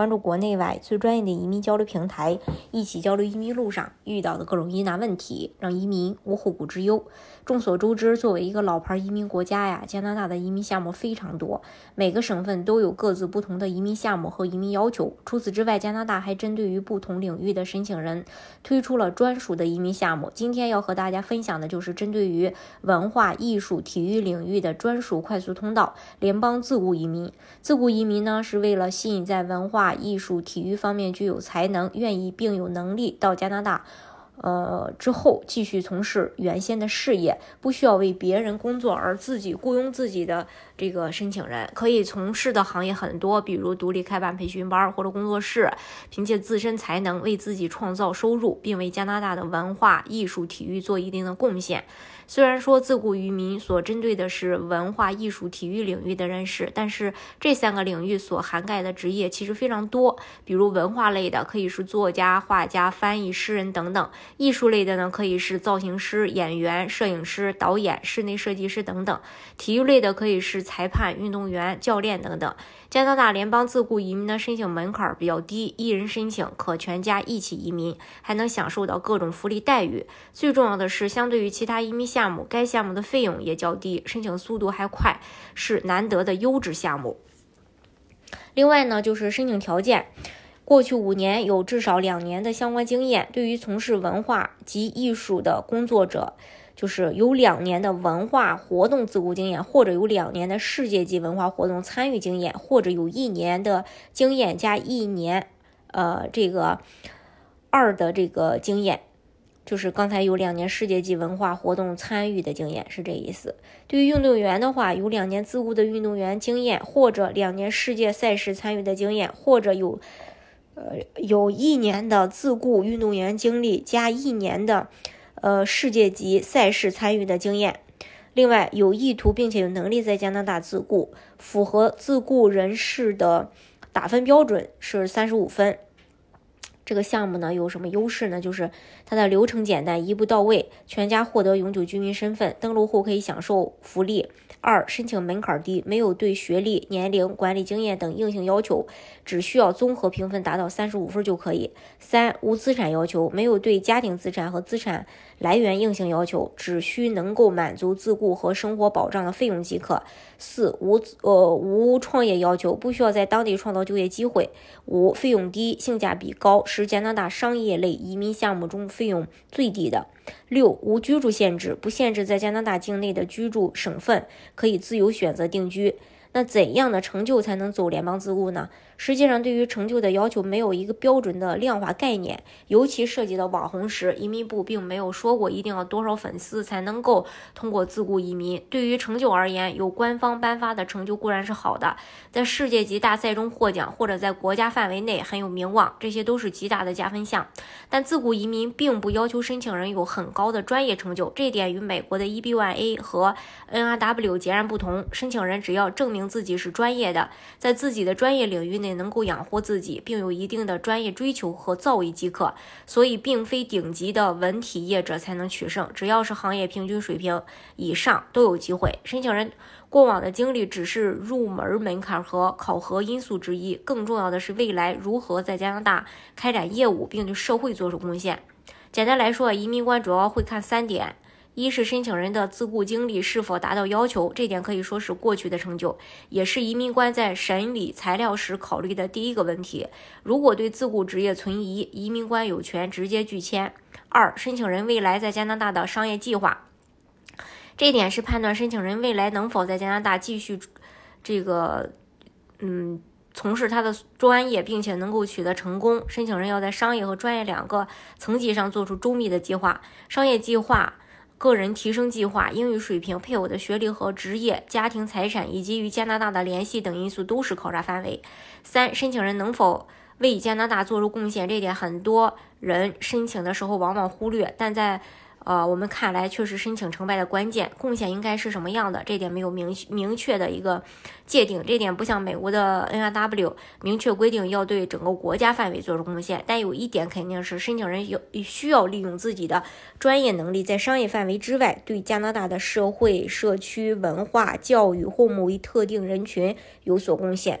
关注国内外最专业的移民交流平台，一起交流移民路上遇到的各种疑难问题，让移民无后顾之忧。众所周知，作为一个老牌移民国家呀，加拿大的移民项目非常多，每个省份都有各自不同的移民项目和移民要求。除此之外，加拿大还针对于不同领域的申请人推出了专属的移民项目。今天要和大家分享的就是针对于文化艺术、体育领域的专属快速通道——联邦自雇移民。自雇移民呢，是为了吸引在文化艺术、体育方面具有才能、愿意并有能力到加拿大，呃之后继续从事原先的事业，不需要为别人工作而自己雇佣自己的这个申请人，可以从事的行业很多，比如独立开办培训班或者工作室，凭借自身才能为自己创造收入，并为加拿大的文化艺术、体育做一定的贡献。虽然说自雇渔民所针对的是文化艺术、体育领域的人士，但是这三个领域所涵盖的职业其实非常多。比如文化类的可以是作家、画家、翻译、诗人等等；艺术类的呢可以是造型师、演员、摄影师、导演、室内设计师等等；体育类的可以是裁判、运动员、教练等等。加拿大联邦自雇移民的申请门槛比较低，一人申请可全家一起移民，还能享受到各种福利待遇。最重要的是，相对于其他移民项目，该项目的费用也较低，申请速度还快，是难得的优质项目。另外呢，就是申请条件，过去五年有至少两年的相关经验，对于从事文化及艺术的工作者。就是有两年的文化活动自雇经验，或者有两年的世界级文化活动参与经验，或者有一年的经验加一年，呃，这个二的这个经验，就是刚才有两年世界级文化活动参与的经验，是这意思。对于运动员的话，有两年自雇的运动员经验，或者两年世界赛事参与的经验，或者有呃有一年的自雇运动员经历加一年的。呃，世界级赛事参与的经验，另外有意图并且有能力在加拿大自雇，符合自雇人士的打分标准是三十五分。这个项目呢有什么优势呢？就是它的流程简单，一步到位，全家获得永久居民身份，登录后可以享受福利。二、申请门槛低，没有对学历、年龄、管理经验等硬性要求，只需要综合评分达到三十五分就可以。三、无资产要求，没有对家庭资产和资产来源硬性要求，只需能够满足自雇和生活保障的费用即可。四、无呃无创业要求，不需要在当地创造就业机会。五、费用低，性价比高，是加拿大商业类移民项目中费用最低的。六、无居住限制，不限制在加拿大境内的居住省份，可以自由选择定居。那怎样的成就才能走联邦自雇呢？实际上，对于成就的要求没有一个标准的量化概念，尤其涉及到网红时，移民部并没有说过一定要多少粉丝才能够通过自雇移民。对于成就而言，有官方颁发的成就固然是好的，在世界级大赛中获奖或者在国家范围内很有名望，这些都是极大的加分项。但自雇移民并不要求申请人有很高的专业成就，这点与美国的 EB-1A 和 NRW 截然不同。申请人只要证明自己是专业的，在自己的专业领域内。能够养活自己，并有一定的专业追求和造诣即可，所以并非顶级的文体业者才能取胜，只要是行业平均水平以上都有机会。申请人过往的经历只是入门门槛和考核因素之一，更重要的是未来如何在加拿大开展业务，并对社会做出贡献。简单来说，移民官主要会看三点。一是申请人的自雇经历是否达到要求，这点可以说是过去的成就，也是移民官在审理材料时考虑的第一个问题。如果对自雇职业存疑，移民官有权直接拒签。二、申请人未来在加拿大的商业计划，这点是判断申请人未来能否在加拿大继续这个嗯从事他的专业，并且能够取得成功。申请人要在商业和专业两个层级上做出周密的计划，商业计划。个人提升计划、英语水平、配偶的学历和职业、家庭财产以及与加拿大的联系等因素都是考察范围。三、申请人能否为加拿大做出贡献？这点很多人申请的时候往往忽略，但在呃，我们看来确实申请成败的关键，贡献应该是什么样的？这点没有明明确的一个界定，这点不像美国的 NRW 明确规定要对整个国家范围做出贡献。但有一点肯定是，申请人有需要利用自己的专业能力，在商业范围之外，对加拿大的社会、社区、文化、教育或某一特定人群有所贡献。